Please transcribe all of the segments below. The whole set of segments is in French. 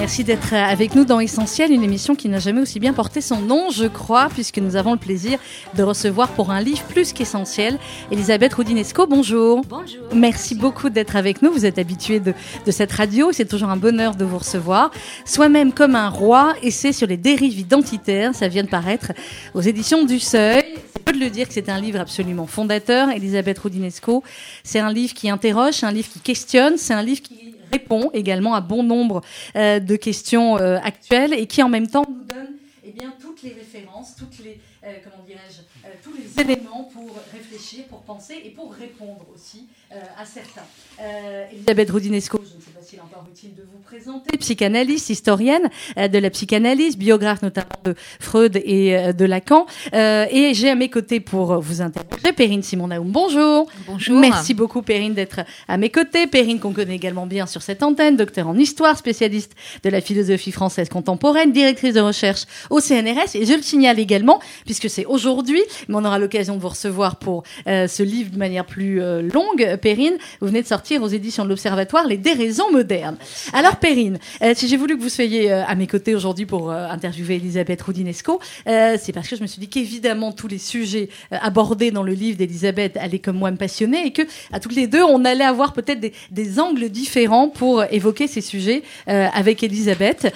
Merci d'être avec nous dans Essentiel, une émission qui n'a jamais aussi bien porté son nom, je crois, puisque nous avons le plaisir de recevoir pour un livre plus qu'essentiel Elisabeth Roudinesco. Bonjour. Bonjour. Merci beaucoup d'être avec nous. Vous êtes habitué de, de cette radio. C'est toujours un bonheur de vous recevoir. Soi-même comme un roi, essai sur les dérives identitaires. Ça vient de paraître aux éditions du Seuil. C'est peu de le dire que c'est un livre absolument fondateur. Elisabeth Roudinesco, c'est un livre qui interroge, c'est un livre qui questionne, c'est un livre qui répond également à bon nombre euh, de questions euh, actuelles et qui en même temps nous donne eh bien, toutes les références, toutes les, euh, comment dirais-je, tous les éléments pour réfléchir, pour penser et pour répondre aussi à certains. Euh, Elisabeth Roudinesco, je ne sais pas s'il est encore utile de vous présenter, psychanalyste, historienne euh, de la psychanalyse, biographe notamment de Freud et euh, de Lacan. Euh, et j'ai à mes côtés pour vous interroger Perrine Simon-Naoum. Bonjour. Bonjour. Merci beaucoup Perrine d'être à mes côtés. Perrine qu'on connaît également bien sur cette antenne, docteur en histoire, spécialiste de la philosophie française contemporaine, directrice de recherche au CNRS. Et je le signale également, puisque c'est aujourd'hui, mais on aura l'occasion de vous recevoir pour euh, ce livre de manière plus euh, longue. Perrine, vous venez de sortir aux éditions de l'Observatoire Les déraisons modernes. Alors Perrine, euh, si j'ai voulu que vous soyez euh, à mes côtés aujourd'hui pour euh, interviewer Elisabeth Roudinesco, c'est parce que je me suis dit qu'évidemment tous les sujets abordés dans le livre d'Elisabeth allaient comme moi me passionner et que à toutes les deux on allait avoir peut-être des, angles différents pour évoquer ces sujets avec Elisabeth.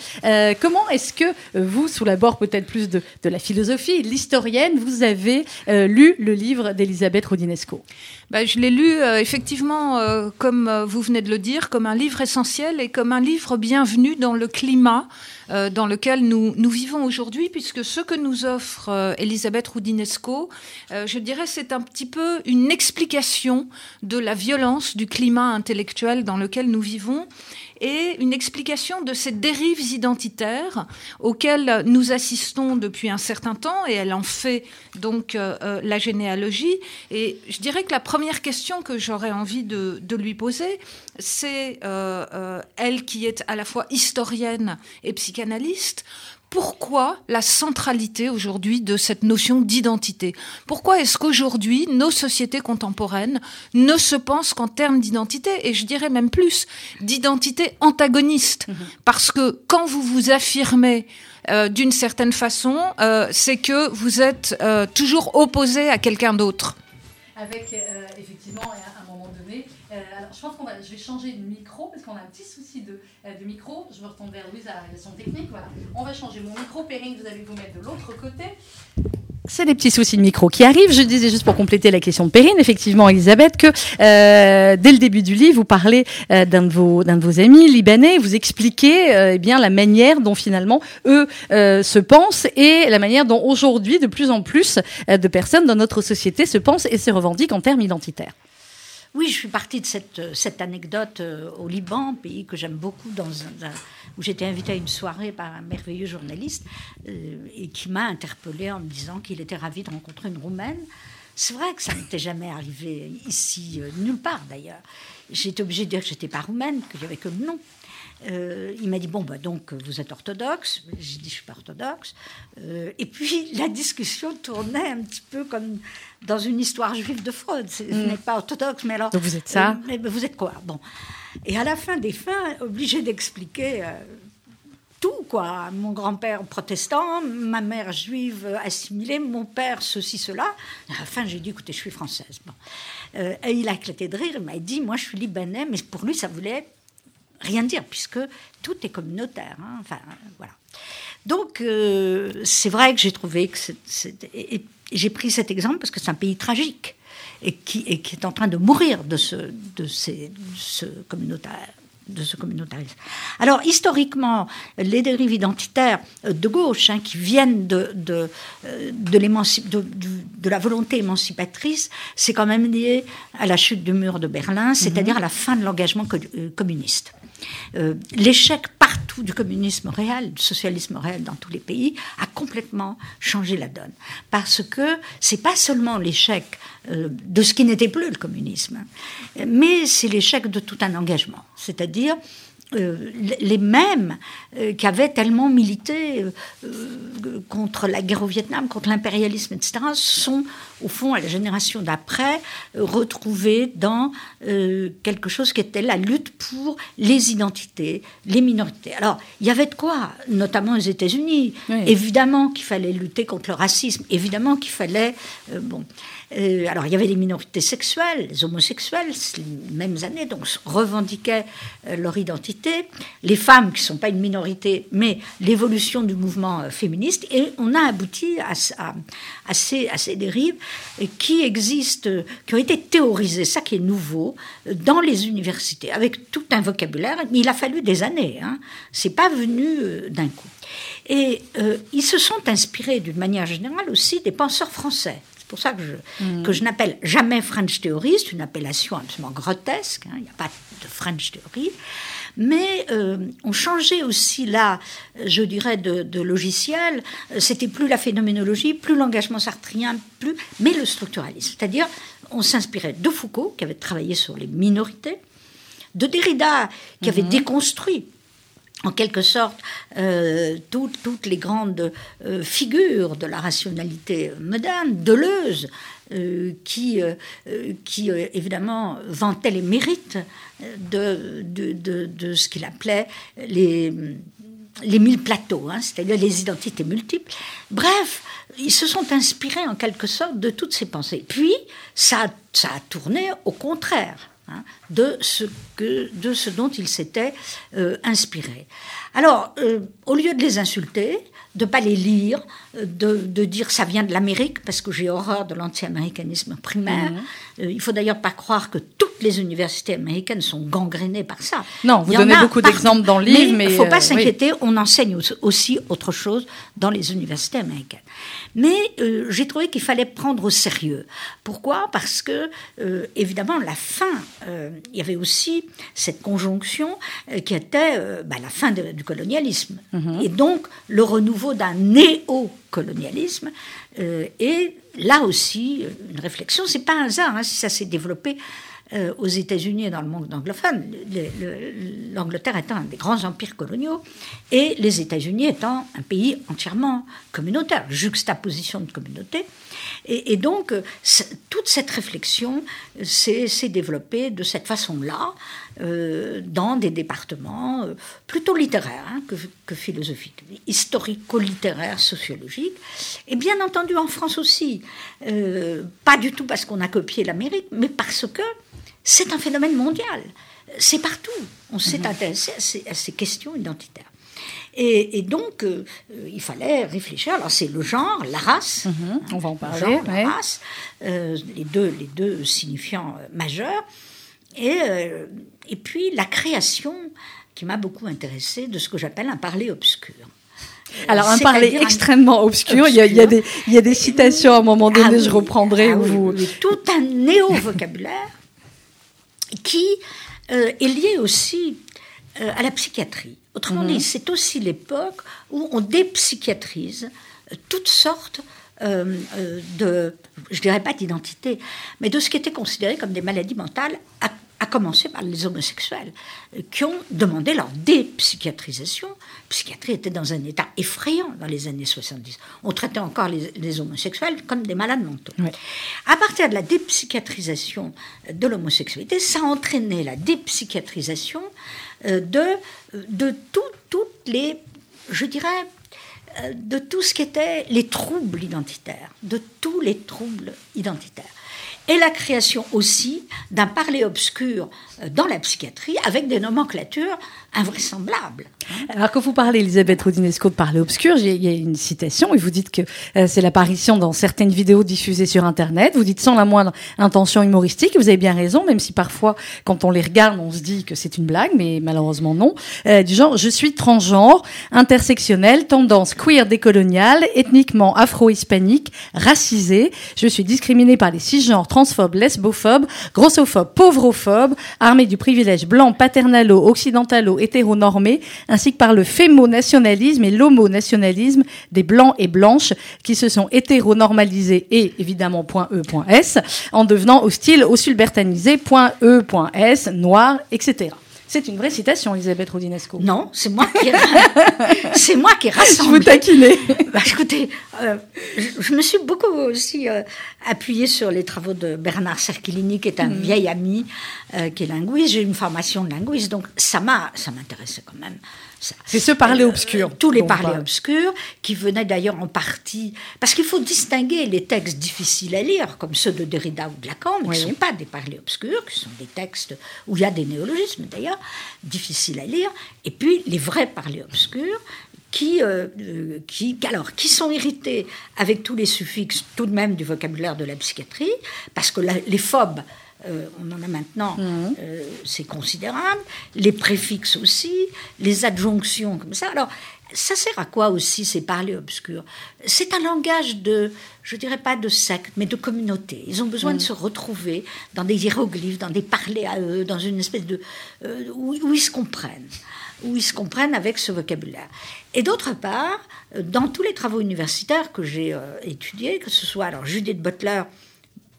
Comment est-ce que vous, sous l'abord peut-être plus de, de la philosophie, l'historienne, vous avez lu le livre d'Elisabeth Roudinesco? Bah, je l'ai lu euh, effectivement, euh, comme euh, vous venez de le dire, comme un livre essentiel et comme un livre bienvenu dans le climat dans lequel nous, nous vivons aujourd'hui, puisque ce que nous offre Elisabeth Roudinesco, je dirais, c'est un petit peu une explication de la violence du climat intellectuel dans lequel nous vivons et une explication de ces dérives identitaires auxquelles nous assistons depuis un certain temps, et elle en fait donc euh, euh, la généalogie. Et je dirais que la première question que j'aurais envie de, lui poser, c'est euh, elle qui est à la fois historienne et psychanalyste. Pourquoi la centralité aujourd'hui de cette notion d'identité? Pourquoi est-ce qu'aujourd'hui nos sociétés contemporaines ne se pensent qu'en termes d'identité et je dirais même plus d'identité antagoniste? Parce que quand vous vous affirmez euh, d'une certaine façon, euh, c'est que vous êtes euh, toujours opposé à quelqu'un d'autre. Avec effectivement un. Euh, alors je pense qu'on va, je vais changer de micro parce qu'on a un petit souci de, euh, micro. Je me retourne vers Louise à la relation technique. Voilà. On va changer mon micro. Perrine, vous allez vous mettre de l'autre côté. C'est des petits soucis de micro qui arrivent. Je disais juste pour compléter la question de Perrine, effectivement, Elisabeth, que euh, dès le début du livre, vous parlez d'un de vos d'un de vos amis libanais, vous expliquez eh bien la manière dont finalement eux se pensent et la manière dont aujourd'hui de plus en plus de personnes dans notre société se pensent et se revendiquent en termes identitaires. Oui, je suis partie de cette, euh, cette anecdote euh, au Liban, pays que j'aime beaucoup, où j'étais invitée à une soirée par un merveilleux journaliste euh, et qui m'a interpellée en me disant qu'il était ravi de rencontrer une Roumaine. C'est vrai que ça n'était jamais arrivé ici, nulle part d'ailleurs. J'étais obligée de dire que j'étais pas roumaine, qu'il n'y avait que le nom. Euh, il m'a dit bon bah donc vous êtes orthodoxe. J'ai dit je suis pas orthodoxe. Euh, et puis la discussion tournait un petit peu comme dans une histoire juive de Freud. Vous n'êtes pas orthodoxe, mais alors Donc vous êtes ça euh, mais vous êtes quoi Bon. Et à la fin des fins, obligé d'expliquer. tout, quoi. Mon grand-père protestant, ma mère juive assimilée, mon père ceci, cela. À la fin, j'ai dit, écoutez, je suis française. Bon. Et il a éclaté de rire, il m'a dit, moi, je suis libanais, mais pour lui, ça voulait rien dire, puisque tout est communautaire. hein. Enfin, voilà. Donc, euh, c'est vrai que j'ai trouvé que j'ai pris cet exemple parce que c'est un pays tragique et qui, et qui est en train de mourir de ce, de ces, de ce communautaire de ce communautarisme. Alors, historiquement, les dérives identitaires euh, de gauche, hein, qui viennent de, de, euh, de, la volonté émancipatrice, c'est quand même lié à la chute du mur de Berlin, c'est-à-dire à la fin de l'engagement euh, communiste. Euh, L'échec partout du communisme réel, du socialisme réel dans tous les pays, a complètement changé la donne. Parce que c'est pas seulement l'échec euh, de ce qui n'était plus le communisme, mais c'est l'échec de tout un engagement. C'est-à-dire euh, les mêmes euh, qui avaient tellement milité contre la guerre au Vietnam, contre l'impérialisme, etc., sont, au fond, à la génération d'après, retrouvés dans quelque chose qui était la lutte pour les identités, les minorités. Alors, il y avait de quoi, notamment aux États-Unis. Évidemment qu'il fallait lutter contre le racisme, évidemment qu'il fallait... bon, euh, alors, il y avait les minorités sexuelles, les homosexuels, les mêmes années, donc revendiquaient euh, leur identité. Les femmes, qui ne sont pas une minorité, mais l'évolution du mouvement euh, féministe. Et on a abouti à, à, ces, à ces, dérives qui existent, qui ont été théorisées, ça qui est nouveau, dans les universités, avec tout un vocabulaire. Mais il a fallu des années. Hein. C'est pas venu d'un coup. Et ils se sont inspirés d'une manière générale aussi des penseurs français. C'est pour ça que je, mm. que je n'appelle jamais French Theory, c'est une appellation absolument grotesque, hein, il n'y a pas de French Theory. Mais euh, on changeait aussi là, je dirais, de, logiciel. C'était plus la phénoménologie, plus l'engagement sartrien, plus, mais le structuralisme. C'est-à-dire, on s'inspirait de Foucault, qui avait travaillé sur les minorités, de Derrida, qui avait mm-hmm. déconstruit en quelque sorte euh, toutes, les grandes euh, figures de la rationalité moderne, Deleuze, qui, qui évidemment vantait les mérites de, de, ce qu'il appelait les, les mille plateaux, hein, c'est-à-dire les identités multiples. Bref, ils se sont inspirés en quelque sorte de toutes ces pensées. Puis, ça, ça a tourné au contraire. Hein, de, ce de ce dont il s'était euh, inspiré. Alors, euh, au lieu de les insulter, de ne pas les lire, euh, de, de, dire ça vient de l'Amérique, parce que j'ai horreur de l'anti-américanisme primaire. Mhm. il faut d'ailleurs pas croire que toutes les universités américaines sont gangrénées par ça. Non, vous donnez beaucoup d'exemples dans le livre, mais il ne faut pas s'inquiéter, on enseigne aussi autre chose dans les universités américaines. Mais euh, j'ai trouvé qu'il fallait prendre au sérieux. Pourquoi? Parce que, euh, évidemment, la fin, euh, il y avait aussi cette conjonction qui était bah, la fin du colonialisme. Mhm. Et donc, le renouveau d'un néo-colonialisme. et là aussi, une réflexion, c'est pas un hasard hein, si ça s'est développé euh, aux États-Unis et dans le monde anglophone, l'Angleterre étant un des grands empires coloniaux et les États-Unis étant un pays entièrement communautaire, juxtaposition de communauté. Et, donc, euh, toute cette réflexion s'est développée de cette façon-là, euh, dans des départements plutôt littéraires hein, que, que, philosophiques, historico-littéraires, sociologiques. Et bien entendu en France aussi, pas du tout parce qu'on a copié l'Amérique, mais parce que c'est un phénomène mondial. C'est partout. On s'est mhm. intéressé à ces, questions identitaires. Et, donc, euh, il fallait réfléchir. Alors, c'est le genre, la race. Mhm. on va en parler. la race, euh, les, deux, les deux signifiants euh, majeurs. Et, et puis, la création, qui m'a beaucoup intéressée, de ce que j'appelle un parler obscur. Alors, un parler extrêmement obscur. Il, y a, il, y a des, il y a des citations à un moment donné, ah je reprendrai. Ah vous... tout un néo-vocabulaire qui euh, est lié aussi euh, à la psychiatrie. Autrement mhm. dit, c'est aussi l'époque où on dépsychiatrise euh, toutes sortes de, je dirais pas d'identité, mais de ce qui était considéré comme des maladies mentales à à commencer par les homosexuels, euh, qui ont demandé leur dépsychiatrisation. La psychiatrie était dans un état effrayant dans les années 70. On traitait encore les, homosexuels comme des malades mentaux. À partir de la dépsychiatrisation de l'homosexualité, ça a entraîné la dépsychiatrisation euh, de, de toutes les, je dirais, euh, de tout ce qui était les troubles identitaires, de tous les troubles identitaires et la création aussi d'un parler obscur euh, dans la psychiatrie avec des nomenclatures invraisemblables. Alors quand vous parlez, Elisabeth Rodinesco, de parler obscur, il y a une citation et vous dites que euh, c'est l'apparition dans certaines vidéos diffusées sur Internet. Vous dites sans la moindre intention humoristique. Vous avez bien raison, même si parfois, quand on les regarde, on se dit que c'est une blague, mais malheureusement non. Euh, du genre, je suis transgenre, intersectionnel, tendance queer décoloniale, ethniquement afro-hispanique, racisé. Je suis discriminé par les cisgenres, transphobes, lesbophobes, grossophobes, pauvrophobes, armé du privilège blanc, paternalo, occidentalo, hétéronormé, ainsi que par le fémo-nationalisme et l'homo-nationalisme des blancs et blanches qui se sont hétéronormalisés et évidemment .e.s en devenant hostiles, sulbertanisés .e.s, noirs, etc. C'est une vraie citation, Elisabeth Rodinesco. Non, c'est moi qui c'est moi qui rassemble. Je vous taquiner. Bah, écoutez, euh, je, je, me suis beaucoup aussi euh, appuyée sur les travaux de Bernard Cerchilini, qui est un Mhm. vieil ami, euh, qui est linguiste. J'ai une formation de linguiste, donc ça m'a, ça m'intéressait quand même. Ça. C'est ce parler obscur. tous les parlers parle. obscurs, qui venaient d'ailleurs en partie. Parce qu'il faut distinguer les textes difficiles à lire, comme ceux de Derrida ou de Lacan, mais Oui. qui ne sont pas des parlers obscurs, qui sont des textes où il y a des néologismes d'ailleurs, difficiles à lire, et puis les vrais parlers obscurs. Qui, euh, euh, qui, alors, qui sont irrités avec tous les suffixes tout de même du vocabulaire de la psychiatrie, parce que la- les phobes, euh, on en a maintenant, euh, c'est considérable, les préfixes aussi, les adjonctions comme ça. Alors, ça sert à quoi aussi ces parlers obscurs? C'est un langage de, je dirais pas de secte, mais de communauté. Ils ont besoin de se retrouver dans des hiéroglyphes, dans des parlers à eux, dans une espèce de euh, où, où ils se comprennent, où ils se comprennent avec ce vocabulaire. Et d'autre part, dans tous les travaux universitaires que j'ai euh, étudiés, que ce soit alors Judith Butler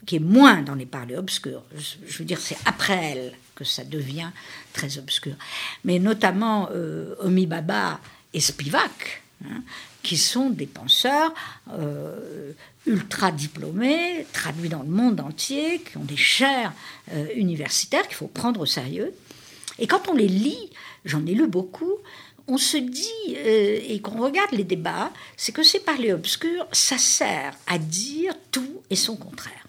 qui est moins dans les parlers obscurs. Je, veux dire, c'est après elle que ça devient très obscur. Mais notamment euh, Baba et Spivak, hein, qui sont des penseurs euh, ultra diplômés, traduits dans le monde entier, qui ont des chaires euh, universitaires qu'il faut prendre au sérieux. Et quand on les lit, j'en ai lu beaucoup, on se dit, euh, et qu'on regarde les débats, c'est que ces parlers obscurs, ça sert à dire tout et son contraire.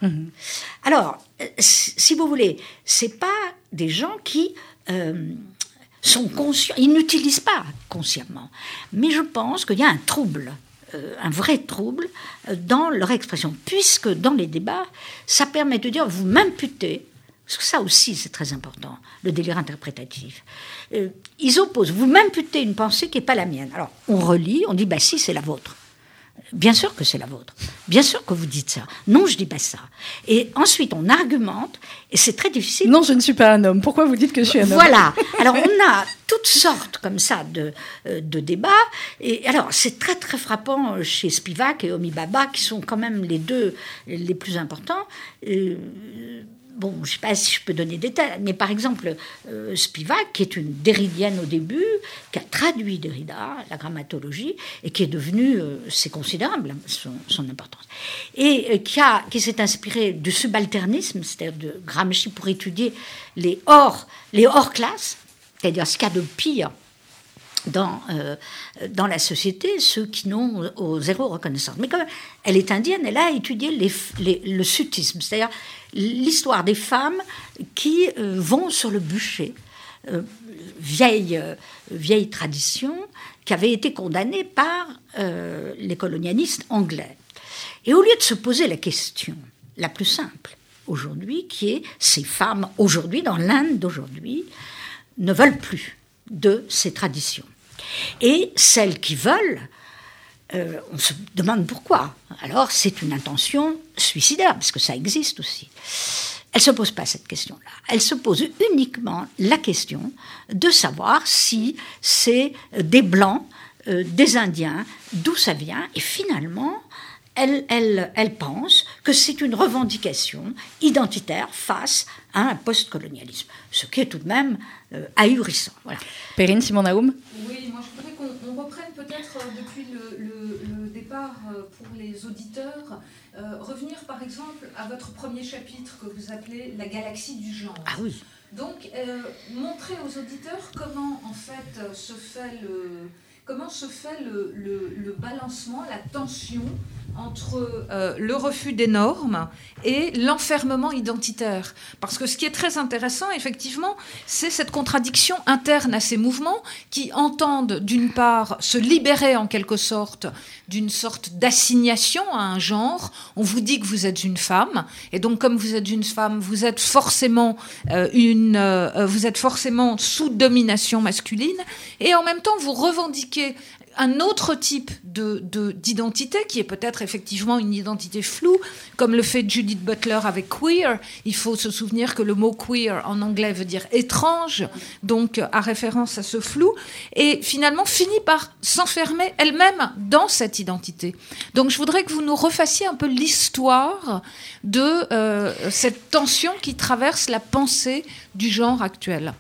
Alors, euh, si vous voulez, c'est pas des gens qui euh, sont conscients, ils n'utilisent pas consciemment, mais je pense qu'il y a un trouble. euh, un vrai trouble dans leur expression, puisque dans les débats, ça permet de dire vous m'imputez, parce que ça aussi c'est très important, le délire interprétatif. Euh, ils opposent, vous m'imputez une pensée qui n'est pas la mienne. Alors on relit, on dit bah si c'est la vôtre. Bien sûr que c'est la vôtre. Bien sûr que vous dites ça. Non, je dis pas ça. Et ensuite, on argumente, et c'est très difficile. Non, je ne suis pas un homme. Pourquoi vous dites que je suis un homme? Voilà. Alors, on a toutes sortes comme ça de, euh, de débats. Et alors, c'est très, très frappant chez Spivak et Omi Baba, qui sont quand même les deux les plus importants. Euh, bon, je ne sais pas si je peux donner des détails, mais par exemple, euh, Spivak, qui est une déridienne au début, qui a traduit Derrida, la grammatologie, et qui est devenue, euh, c'est considérable, hein, son, importance, et euh, qui, qui s'est inspiré du subalternisme, c'est-à-dire de Gramsci pour étudier les hors, les hors classes, c'est-à-dire ce qu'il y a de pire dans, euh, dans la société, ceux qui n'ont au zéro reconnaissance. Mais comme elle est indienne, elle a étudié le sutisme, c'est-à-dire l'histoire des femmes qui euh, vont sur le bûcher, euh, vieille, euh, vieille tradition qui avait été condamnée par euh, les colonialistes anglais. Et au lieu de se poser la question la plus simple aujourd'hui, qui est ces femmes aujourd'hui, dans l'Inde d'aujourd'hui, ne veulent plus de ces traditions. Et celles qui veulent, euh, on se demande pourquoi. Alors c'est une intention suicidaire, parce que ça existe aussi. Elle ne se pose pas cette question-là. Elle se pose uniquement la question de savoir si c'est des Blancs, euh, des Indiens, d'où ça vient. Et finalement, elle, elle, pense que c'est une revendication identitaire face à un postcolonialisme, ce qui est tout de même ahurissant. Voilà. Perrine Simon Naoum Oui, moi je voudrais qu'on on reprenne peut-être euh, depuis le, le- le départ euh, pour les auditeurs, euh, revenir par exemple à votre premier chapitre que vous appelez La galaxie du genre. Ah oui. Donc, euh, montrer aux auditeurs comment en fait euh, se fait le comment se fait le, le- le balancement, la tension entre euh, le refus des normes et l'enfermement identitaire. Parce que ce qui est très intéressant, effectivement, c'est cette contradiction interne à ces mouvements qui entendent d'une part se libérer en quelque sorte d'une sorte d'assignation à un genre. On vous dit que vous êtes une femme, et donc comme vous êtes une femme, vous êtes forcément euh, une, euh, vous êtes forcément sous domination masculine, et en même temps vous revendiquez un autre type de de- d'identité qui est peut-être effectivement une identité floue, comme le fait Judith Butler avec queer. Il faut se souvenir que le mot queer en anglais veut dire étrange, donc à référence à ce flou, et finalement finit par s'enfermer elle-même dans cette identité. Donc je voudrais que vous nous refassiez un peu l'histoire de euh, cette tension qui traverse la pensée du genre actuel.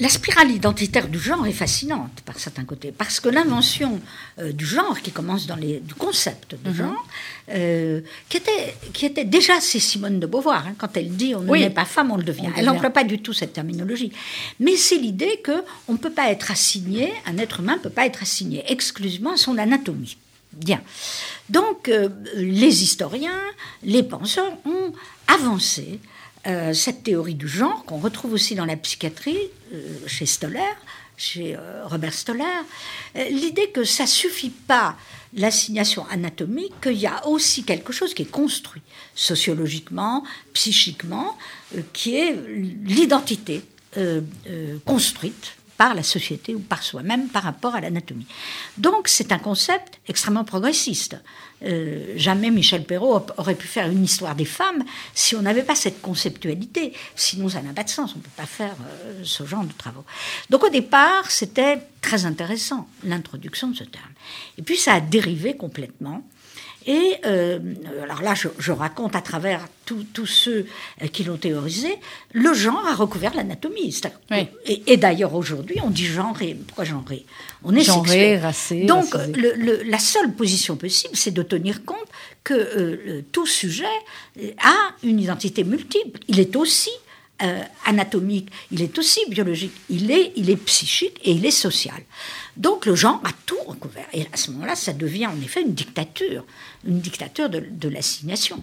La spirale identitaire du genre est fascinante par certains côtés, parce que l'invention euh, du genre, qui commence dans les, du concept de mhm. genre, euh, qui, était, qui était déjà, c'est Simone de Beauvoir, hein, quand elle dit on n'est pas femme, on le devient. elle n'emploie pas du tout cette terminologie. Mais c'est l'idée qu'on ne peut pas être assigné, un être humain ne peut pas être assigné exclusivement à son anatomie. Bien. Donc, euh, les historiens, les penseurs ont avancé euh, cette théorie du genre, qu'on retrouve aussi dans la psychiatrie, euh, chez Stoller, chez euh, Robert Stoller, l'idée que ça suffit pas l'assignation anatomique, qu'il y a aussi quelque chose qui est construit sociologiquement, psychiquement, qui est l'identité construite par la société ou par soi-même par rapport à l'anatomie. Donc c'est un concept extrêmement progressiste. Euh, jamais Michel Perrault aurait pu faire une histoire des femmes si on n'avait pas cette conceptualité. Sinon, ça n'a pas de sens. On ne peut pas faire euh, ce genre de travaux. Donc, au départ, c'était très intéressant, l'introduction de ce terme. Et puis, ça a dérivé complètement. Et euh, alors là, je, raconte à travers tous ceux euh, qui l'ont théorisé, le genre a recouvert l'anatomie. Et, d'ailleurs, aujourd'hui, on dit genré. Pourquoi genré? On est genré, racé. Donc, la seule position possible, c'est de tenir compte que euh, tout sujet a une identité multiple. Il est aussi anatomique, il est aussi biologique, il est, il est psychique et il est social. Donc le genre a tout recouvert. Et à ce moment-là, ça devient en effet une dictature, une dictature de, l'assignation.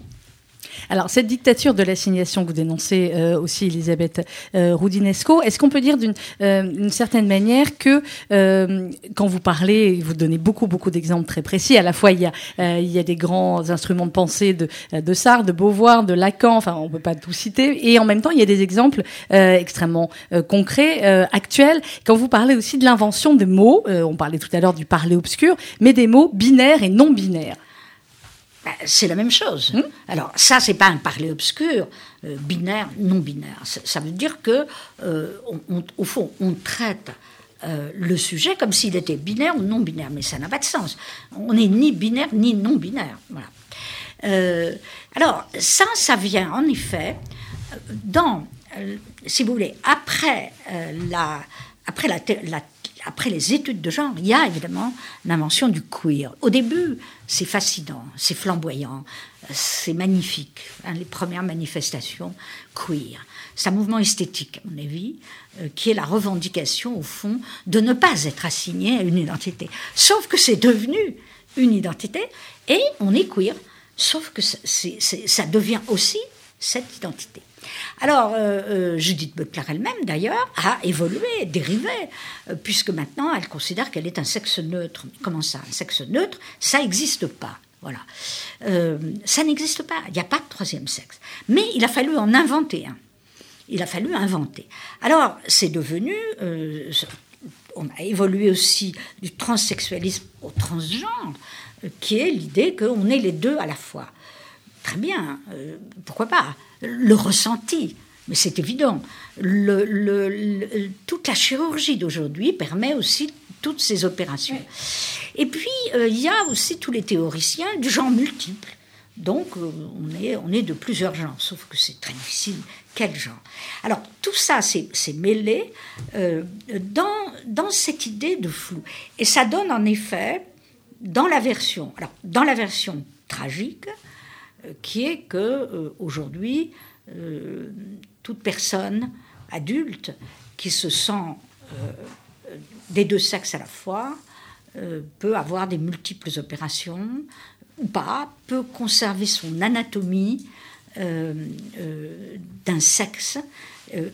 Alors, cette dictature de l'assignation que vous dénoncez euh, aussi, Elisabeth euh, Roudinesco, est-ce qu'on peut dire d'une euh, certaine manière que quand vous parlez, vous donnez beaucoup, beaucoup d'exemples très précis, à la fois il y a, il y a des grands instruments de pensée de, de Sartre, de Beauvoir, de Lacan, enfin on ne peut pas tout citer, et en même temps il y a des exemples extrêmement concrets, actuels, quand vous parlez aussi de l'invention de mots, on parlait tout à l'heure du parler obscur, mais des mots binaires et non binaires. Ben, c'est la même chose. Hmm? Alors ça, c'est pas un parler obscur, euh, binaire, non binaire. Ça, veut dire que, euh, au fond, on traite euh, le sujet comme s'il était binaire ou non binaire, mais ça n'a pas de sens. On n'est ni binaire ni non binaire. Voilà. alors ça, ça vient en effet dans, si vous voulez, après la, après la, la après les études de genre, il y a évidemment l'invention du queer. Au début, c'est fascinant, c'est flamboyant, c'est magnifique. Hein, les premières manifestations queer. C'est un mouvement esthétique, à mon avis, euh, qui est la revendication, au fond, de ne pas être assigné à une identité. Sauf que c'est devenu une identité et on est queer. Sauf que ça devient aussi cette identité. Alors, euh, euh, Judith Butler elle-même, d'ailleurs, a évolué, dérivé, euh, puisque maintenant, elle considère qu'elle est un sexe neutre. Comment ça Un sexe neutre, ça n'existe pas. Voilà. ça n'existe pas. Il n'y a pas de troisième sexe. Mais il a fallu en inventer un. Il a fallu inventer. Alors, c'est devenu. on a évolué aussi du transsexualisme au transgenre, qui est l'idée qu'on est les deux à la fois. Très bien, pourquoi pas le ressenti. Mais c'est évident. toute la chirurgie d'aujourd'hui permet aussi toutes ces opérations. Et puis, euh, il y a aussi tous les théoriciens du genre multiple. Donc, euh, on, est, on est de plusieurs genres, sauf que c'est très difficile. Quel genre Alors, tout ça, c'est mêlé euh, dans, dans cette idée de flou. Et ça donne en effet, dans la version, alors, dans la version tragique, qui est que euh, aujourd'hui, euh, toute personne adulte qui se sent euh, des deux sexes à la fois peut avoir des multiples opérations ou pas, peut conserver son anatomie d'un sexe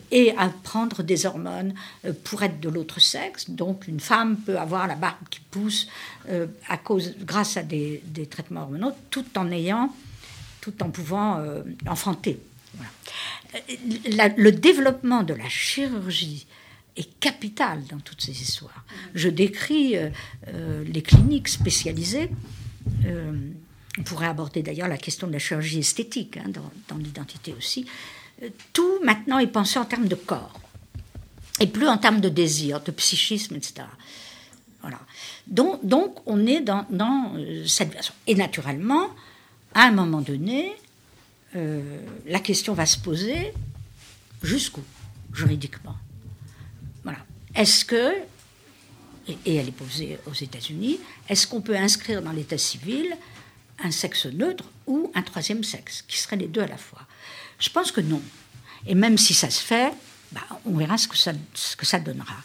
et apprendre des hormones pour être de l'autre sexe. Donc une femme peut avoir la barbe qui pousse à cause, grâce à des, traitements hormonaux, tout en ayant tout en pouvant euh, enfanter. le développement de la chirurgie est capital dans toutes ces histoires. Je décris euh, euh, les cliniques spécialisées. on pourrait aborder d'ailleurs la question de la chirurgie esthétique hein, dans, l'identité aussi. tout maintenant est pensé en termes de corps et plus en termes de désir, de psychisme, etc. Voilà. Donc, on est dans cette version. Et naturellement, à un moment donné, euh, la question va se poser jusqu'où, juridiquement? Voilà. Est-ce que, et, elle est posée aux États-Unis, est-ce qu'on peut inscrire dans l'état civil un sexe neutre ou un troisième sexe, qui serait les deux à la fois? Je pense que non. Et même si ça se fait, bah, on verra ce que ça donnera.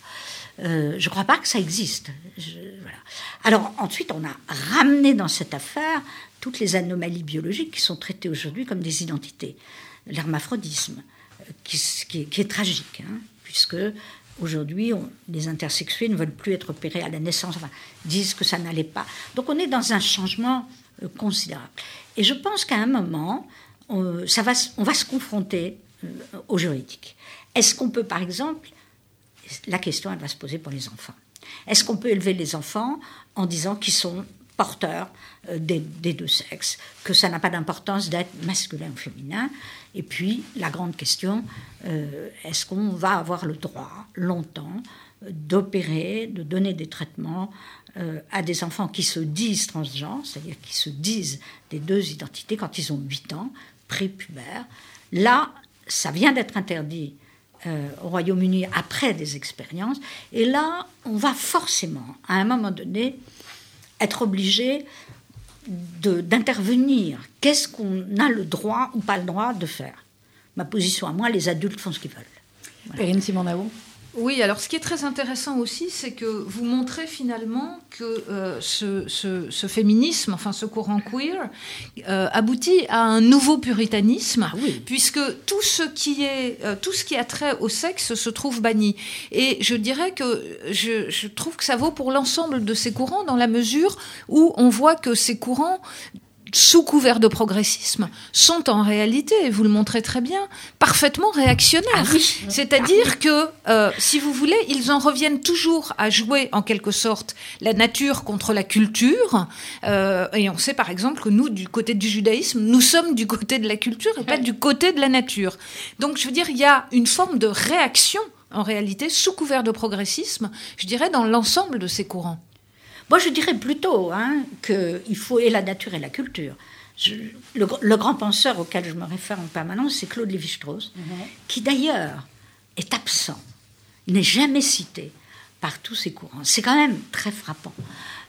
Euh, je ne crois pas que ça existe. Alors ensuite, on a ramené dans cette affaire toutes les anomalies biologiques qui sont traitées aujourd'hui comme des identités. L'hermaphrodisme, euh, qui, est, tragique, hein, puisque aujourd'hui, les intersexués ne veulent plus être opérés à la naissance, disent que ça n'allait pas. Donc on est dans un changement euh, considérable. Et je pense qu'à un moment, on va se confronter au juridique. Est-ce qu'on peut, par exemple, la question, elle va se poser pour les enfants. Est-ce qu'on peut élever les enfants en disant qu'ils sont porteurs euh, des, deux sexes, que ça n'a pas d'importance d'être masculin ou féminin? Et puis, la grande question, euh, est-ce qu'on va avoir le droit, longtemps, d'opérer, de donner des traitements euh, à des enfants qui se disent transgenres, c'est-à-dire qui se disent des deux identités quand ils ont 8 ans, prépubères? Là, ça vient d'être interdit euh, au Royaume-Uni après des expériences. Et là, on va forcément, à un moment donné, être obligé d'intervenir. Qu'est-ce qu'on a le droit ou pas le droit de faire? Ma position à moi, les adultes font ce qu'ils veulent. Voilà. Perrine oui, alors ce qui est très intéressant aussi, c'est que vous montrez finalement que euh, ce, féminisme, enfin ce courant queer, euh, aboutit à un nouveau puritanisme, ah puisque tout ce qui est, euh, tout ce qui a trait au sexe se trouve banni. Et je dirais que je, je trouve que ça vaut pour l'ensemble de ces courants, dans la mesure où on voit que ces courants sous couvert de progressisme, sont en réalité, et vous le montrez très bien, parfaitement réactionnaires. Ah C'est-à-dire ah que, euh, si vous voulez, ils en reviennent toujours à jouer, en quelque sorte, la nature contre la culture. Euh, et on sait, par exemple, que nous, du côté du judaïsme, nous sommes du côté de la culture et pas du côté de la nature. Donc, je veux dire, il y a une forme de réaction, en réalité, sous couvert de progressisme, je dirais, dans l'ensemble de ces courants. Moi, je dirais plutôt hein, qu'il faut et la nature et la culture. le, grand penseur auquel je me réfère en permanence, c'est Claude Lévi-Strauss, mhm. qui d'ailleurs est absent, n'est jamais cité par tous ces courants. C'est quand même très frappant.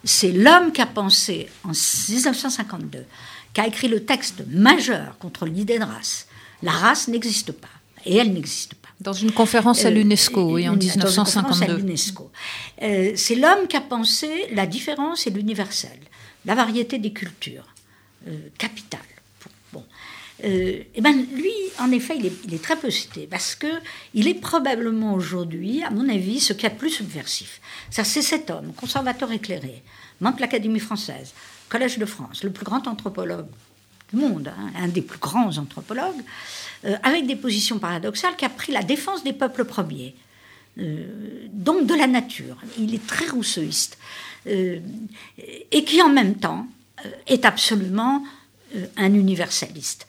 C'est l'homme qui a pensé en 1952, qui a écrit le texte majeur contre l'idée de race. La race n'existe pas, et elle n'existe pas. Dans une conférence à euh, l'UNESCO, oui, en 1952. l'UNESCO. Euh, c'est l'homme qui a pensé la différence et l'universel, la variété des cultures, euh, capitale. Bon. et ben, lui, en effet, il est, il est très peu cité parce que il est probablement aujourd'hui, à mon avis, ce qui est a plus subversif. Ça, c'est cet homme, conservateur éclairé, membre de l'Académie française, Collège de France, le plus grand anthropologue du monde, hein, un des plus grands anthropologues, euh, avec des positions paradoxales, qui a pris la défense des peuples premiers, euh, donc de la nature. Il est très rousseauiste, euh, et qui en même temps est absolument un universaliste.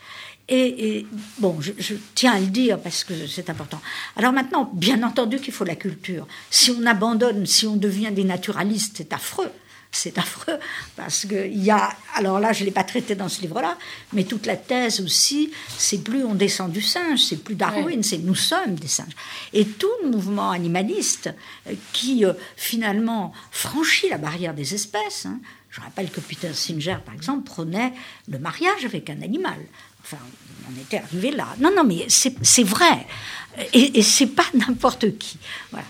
Et, bon, je, je, tiens à le dire parce que c'est important. Alors maintenant, bien entendu qu'il faut la culture. Si on abandonne, si on devient des naturalistes, c'est affreux c'est affreux, parce qu'il y a, alors là, je ne l'ai pas traité dans ce livre-là, mais toute la thèse aussi, c'est plus on descend du singe, c'est plus Darwin, c'est nous sommes des singes. Et tout le mouvement animaliste euh, qui, euh, finalement, franchit la barrière des espèces, hein. je rappelle que Peter Singer, par exemple, prenait le mariage avec un animal. Enfin, on était arrivé là. Non, non, mais c'est vrai. Et, et c'est pas n'importe qui. Voilà.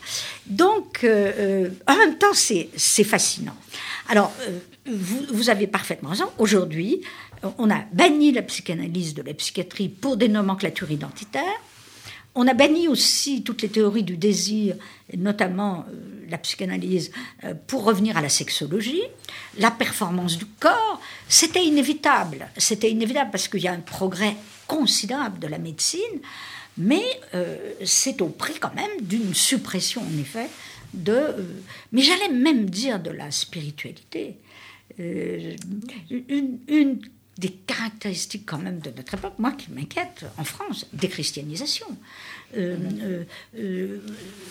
Donc, euh, en même temps, c'est fascinant. Alors, euh, vous, avez parfaitement raison. Aujourd'hui, on a banni la psychanalyse de la psychiatrie pour des nomenclatures identitaires. On a banni aussi toutes les théories du désir, notamment euh, la psychanalyse, euh, pour revenir à la sexologie. La performance du corps, c'était inévitable. C'était inévitable parce qu'il y a un progrès considérable de la médecine, mais c'est au prix quand même d'une suppression, en effet, de, euh, mais j'allais même dire de la spiritualité. Euh, une, des caractéristiques quand même de notre époque, moi qui m'inquiète en France, déchristianisation. Euh, euh,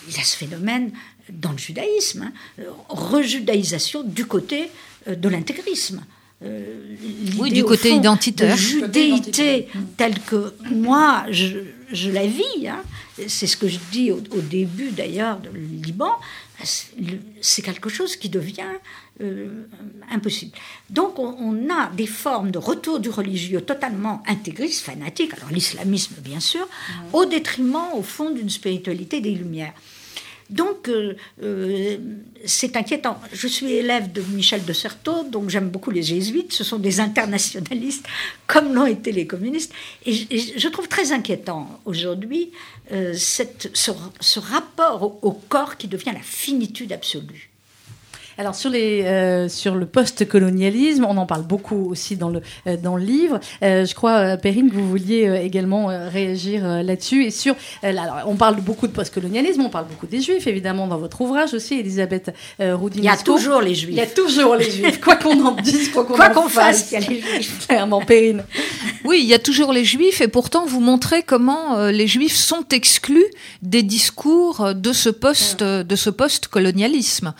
il y a ce phénomène dans le judaïsme, hein, rejudaïsation du côté de l'intégrisme. oui, du côté identitaire. De judéité telle que moi, je, je la vis. Hein. C'est ce que je dis au, début d'ailleurs du Liban. C'est quelque chose qui devient euh, impossible. Donc on, a des formes de retour du religieux totalement intégristes, fanatiques, alors l'islamisme bien sûr, au détriment au fond d'une spiritualité des Lumières. Donc, euh, euh, c'est inquiétant. Je suis élève de Michel de Certeau, donc j'aime beaucoup les jésuites. Ce sont des internationalistes, comme l'ont été les communistes. Et je, trouve très inquiétant aujourd'hui euh, ce, rapport au corps qui devient la finitude absolue. Alors sur, les, euh, sur le post-colonialisme, on en parle beaucoup aussi dans le, euh, dans le livre. Euh, je crois, Perrine, que vous vouliez également réagir là-dessus. Et sur, alors, on parle beaucoup de post-colonialisme, on parle beaucoup des Juifs, évidemment, dans votre ouvrage aussi, Elisabeth Roudinesco. Il y a toujours les Juifs. Il y a toujours les Juifs, quoi qu'on en dise, quoi qu'on qu fasse. Il y a les Juifs. Clairement, Perrine. Oui, il y a toujours les Juifs, et pourtant, vous montrez comment les Juifs sont exclus des discours de ce post, de ce post-colonialisme,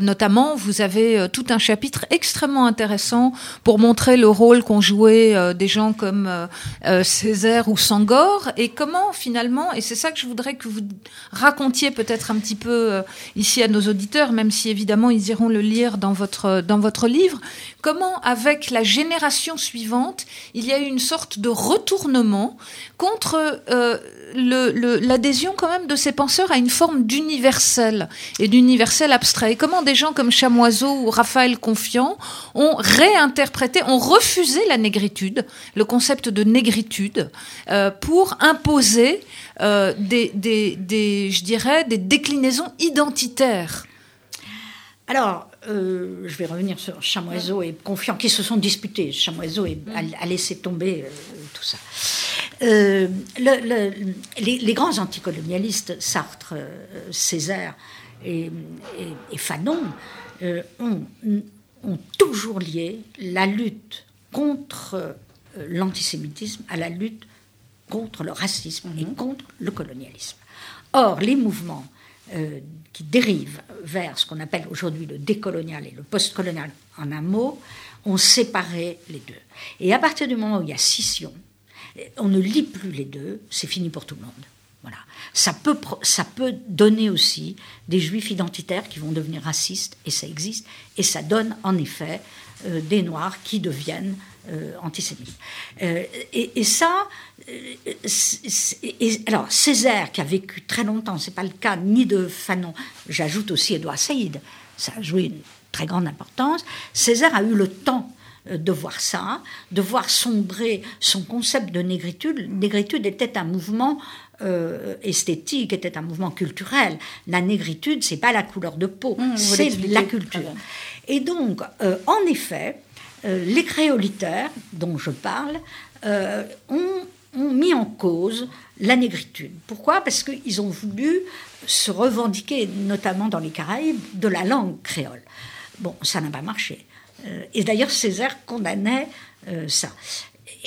notamment vous avez euh, tout un chapitre extrêmement intéressant pour montrer le rôle qu'ont joué euh, des gens comme euh, Césaire ou Sangor et comment finalement, et c'est ça que je voudrais que vous racontiez peut-être un petit peu ici à nos auditeurs, même si évidemment ils iront le lire dans votre, dans votre livre, comment avec la génération suivante, il y a eu une sorte de retournement contre l'adhésion quand même de ces penseurs à une forme d'universel et d'universel abstrait. Et comment des gens comme Chamoiseau ou Raphaël Confiant ont réinterprété, ont refusé la négritude, le concept de négritude, euh, pour imposer euh, des déclinaisons identitaires. Alors, euh, je vais revenir sur Chamoiseau et Confiant qui se sont disputés. Chamoiseau a, laissé tomber tout ça. Euh, les, grands anticolonialistes, Sartre, euh, Césaire et, Fanon, euh, ont, toujours lié la lutte contre l'antisémitisme à la lutte contre le racisme et mhm. contre le colonialisme. Or, les mouvements qui dérivent vers ce qu'on appelle aujourd'hui le décolonial et le postcolonial en un mot, ont séparé les deux. Et à partir du moment où il y a scission, on ne lit plus les deux, c'est fini pour tout le monde. Voilà. Ça peut, ça peut donner aussi des juifs identitaires qui vont devenir racistes, et ça existe, et ça donne en effet euh, des noirs qui deviennent euh, antisémites. Euh, et, ça, alors Césaire qui a vécu très longtemps, c'est pas le cas ni de Fanon, j'ajoute aussi Édouard Saïd, ça a joué une très grande importance. Césaire a eu le temps euh, de voir ça, de voir sombrer son concept de négritude. Négritude était un mouvement euh, esthétique, était un mouvement culturel. La négritude, c'est pas la couleur de peau, mmh, c'est la culture. Et donc, euh, en effet, les créolitaires dont je parle ont, ont, mis en cause la négritude. Pourquoi? Parce qu'ils ont voulu se revendiquer, notamment dans les Caraïbes, de la langue créole. Bon, ça n'a pas marché. Euh, et d'ailleurs, Césaire condamnait euh, ça.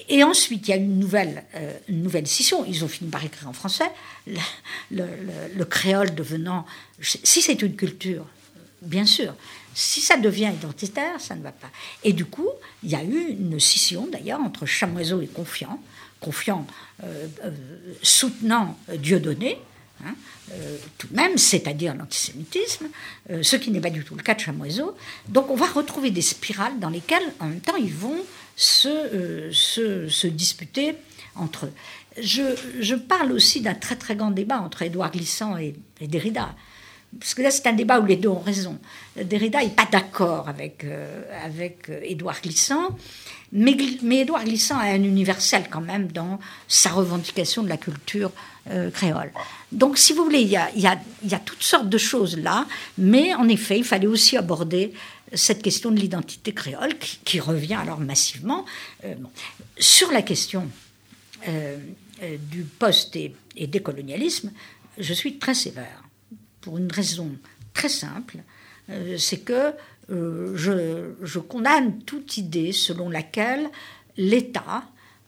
Et ensuite, il y a une nouvelle, euh, une nouvelle scission. Ils ont fini par écrire en français. Le, créole devenant. Si c'est une culture, bien sûr. Si ça devient identitaire, ça ne va pas. Et du coup, il y a eu une scission, d'ailleurs, entre Chamoiseau et Confiant. Confiant soutenant Dieudonné, Hein, euh, tout de même, c'est-à-dire l'antisémitisme, euh, ce qui n'est pas du tout le cas de Chamoiseau. Donc on va retrouver des spirales dans lesquelles, en même temps, ils vont se, euh, se, disputer entre eux. Je, parle aussi d'un très très grand débat entre Édouard Glissant et, Derrida. Parce que là, c'est un débat où les deux ont raison. Derrida n'est pas d'accord avec, avec Édouard Glissant. Mais, Édouard Glissant a un universel quand même dans sa revendication de la culture euh, créole. Donc, si vous voulez, il y, a, toutes sortes de choses là, mais en effet, il fallait aussi aborder cette question de l'identité créole qui, revient alors massivement. Euh, Sur la question euh, du post et, et décolonialisme, je suis très sévère pour une raison très simple, c'est que euh, je, condamne toute idée selon laquelle l'État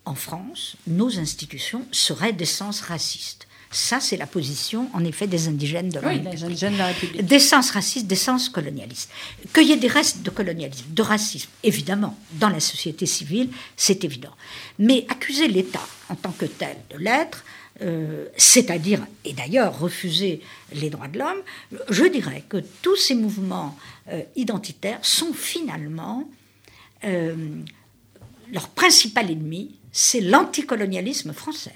en France, nos institutions seraient d'essence raciste. Ça, c'est la position, en effet, des indigènes de la Oui, République. de la République. D'essence raciste, d'essence colonialiste. Qu'il y ait des restes de colonialisme, de racisme, évidemment, dans la société civile, c'est évident. Mais accuser l'État en tant que tel de l'être, euh, c'est-à-dire, et d'ailleurs refuser les droits de l'homme, je dirais que tous ces mouvements euh, identitaires sont finalement euh, leur principal ennemi, c'est l'anticolonialisme français.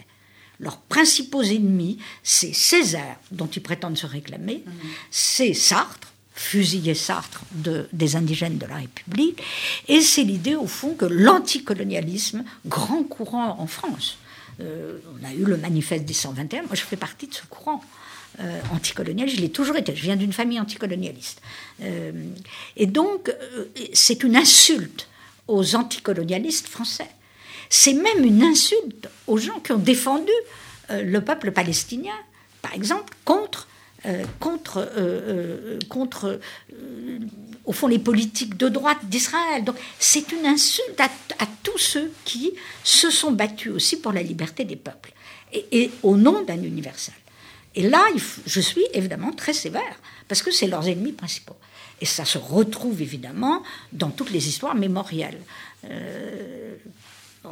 Leurs principaux ennemis, c'est Césaire, dont ils prétendent se réclamer, c'est Sartre, fusiller Sartre de- des indigènes de la République, et c'est l'idée, au fond, que l'anticolonialisme, grand courant en France, euh, on a eu le manifeste des 121, moi je fais partie de ce courant. euh, anticolonialiste, je l'ai toujours été, je viens d'une famille anticolonialiste. Euh, et donc, c'est une insulte aux anticolonialistes français. C'est même une insulte aux gens qui ont défendu le peuple palestinien, par exemple, contre, au fond, les politiques de droite d'Israël. Donc, c'est une insulte à, tous ceux qui se sont battus aussi pour la liberté des peuples, et, au nom d'un universel. Et là, je suis évidemment très sévère, parce que c'est leurs ennemis principaux. Et ça se retrouve évidemment dans toutes les histoires mémorielles. Euh, bon,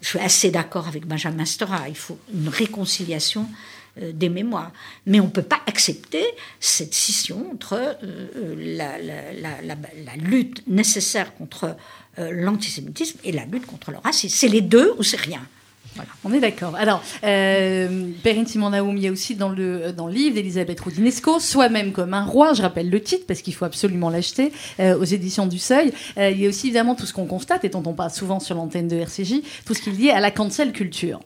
je suis assez d'accord avec Benjamin Stora, il faut une réconciliation euh, des mémoires. Mais on ne peut pas accepter cette scission entre euh, euh, la, lutte nécessaire contre euh, l'antisémitisme et la lutte contre le racisme. C'est les deux ou c'est rien. On est d'accord. Alors, euh, Perrine Simon il y a aussi dans le, dans le livre d'Elisabeth Roudinesco, Soi-même comme un roi, je rappelle le titre parce qu'il faut absolument l'acheter, euh, aux éditions du Seuil. Euh, il y a aussi évidemment tout ce qu'on constate et dont on parle souvent sur l'antenne de RCJ, tout ce qui est lié à la cancel culture.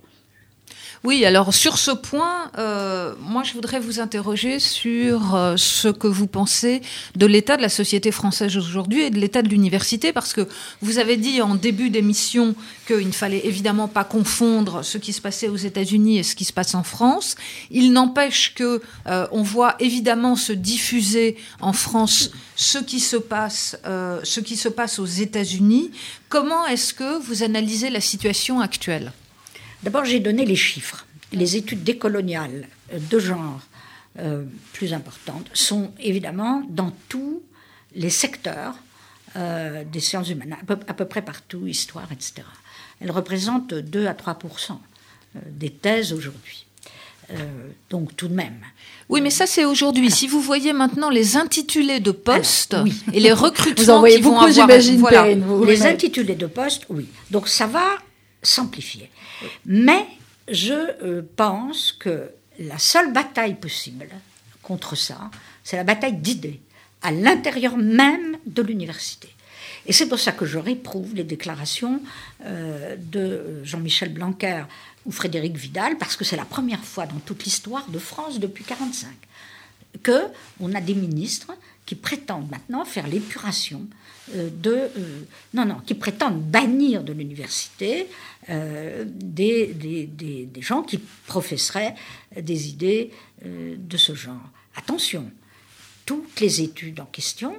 Oui, alors sur ce point, euh, moi je voudrais vous interroger sur euh, ce que vous pensez de l'état de la société française aujourd'hui et de l'état de l'université, parce que vous avez dit en début d'émission qu'il ne fallait évidemment pas confondre ce qui se passait aux États-Unis et ce qui se passe en France. Il n'empêche que euh, on voit évidemment se diffuser en France ce qui se passe, ce qui se passe aux États-Unis. Comment est-ce que vous analysez la situation actuelle? D'abord, j'ai donné les chiffres. Les études décoloniales euh, de genre euh, plus importantes sont évidemment dans tous les secteurs euh, des sciences humaines, à peu, à peu près partout, histoire, etc. Elles représentent 2 à 3% euh, des thèses aujourd'hui. Euh, donc tout de même. Oui, mais ça c'est aujourd'hui. Si vous voyez maintenant les intitulés de postes Alors, oui. et les recrutements Vous en voyez qui vont beaucoup, avoir, voilà. Perrine. Vous- Les intitulés de poste, oui. Donc ça va s'amplifier. Mais je euh, pense que la seule bataille possible contre ça, c'est la bataille d'idées à l'intérieur même de l'université. Et c'est pour ça que je réprouve les déclarations euh, de Jean-Michel Blanquer ou Frédéric Vidal, parce que c'est la première fois dans toute l'histoire de France depuis 1945 que on a des ministres qui prétendent maintenant faire l'épuration de euh, non non qui prétendent bannir de l'université euh, des, des, des- des gens qui professeraient des idées euh, de ce genre. Attention, toutes les études en question,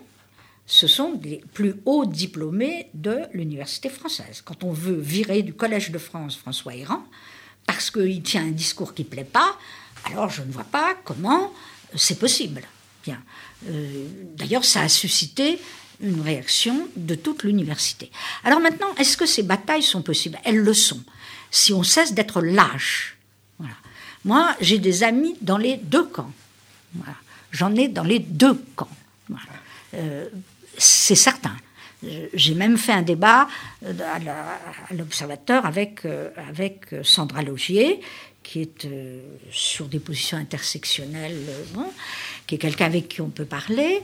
ce sont des plus hauts diplômés de l'université française. Quand on veut virer du Collège de France François Héran, parce qu'il tient un discours qui ne plaît pas, alors je ne vois pas comment euh, c'est possible. Bien. Euh, D'ailleurs, ça a suscité une réaction de toute l'université. Alors maintenant, est-ce que ces batailles sont possibles? Elles le sont. Si on cesse d'être lâche. Voilà. Moi, j'ai des amis dans les deux camps. J'en ai dans les deux camps. Euh, c'est certain. J'ai même fait un débat euh, à l'Observateur avec, euh, avec Sandra Logier, qui est sur des positions intersectionnelles, qui est quelqu'un avec qui on peut parler.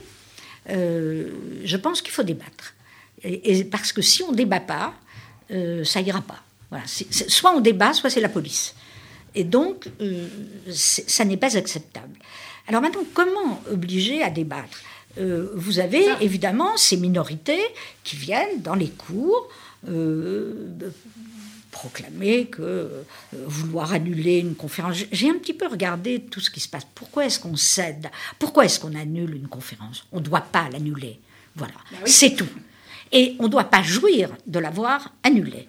Euh, je pense qu'il faut débattre. Et, et parce que si on ne débat pas, euh, ça ira pas. Voilà. Soit on débat, soit c'est la police. Et donc, euh, ça n'est pas acceptable. Alors maintenant, comment obliger à débattre Vous avez évidemment ces minorités qui viennent dans les cours euh, proclamer que euh, vouloir annuler une conférence. J'ai un petit peu regardé tout ce qui se passe. Pourquoi est-ce qu'on cède? Pourquoi est-ce qu'on annule une conférence? On ne doit pas l'annuler. Voilà, c'est tout. Et on ne doit pas jouir de l'avoir annulée.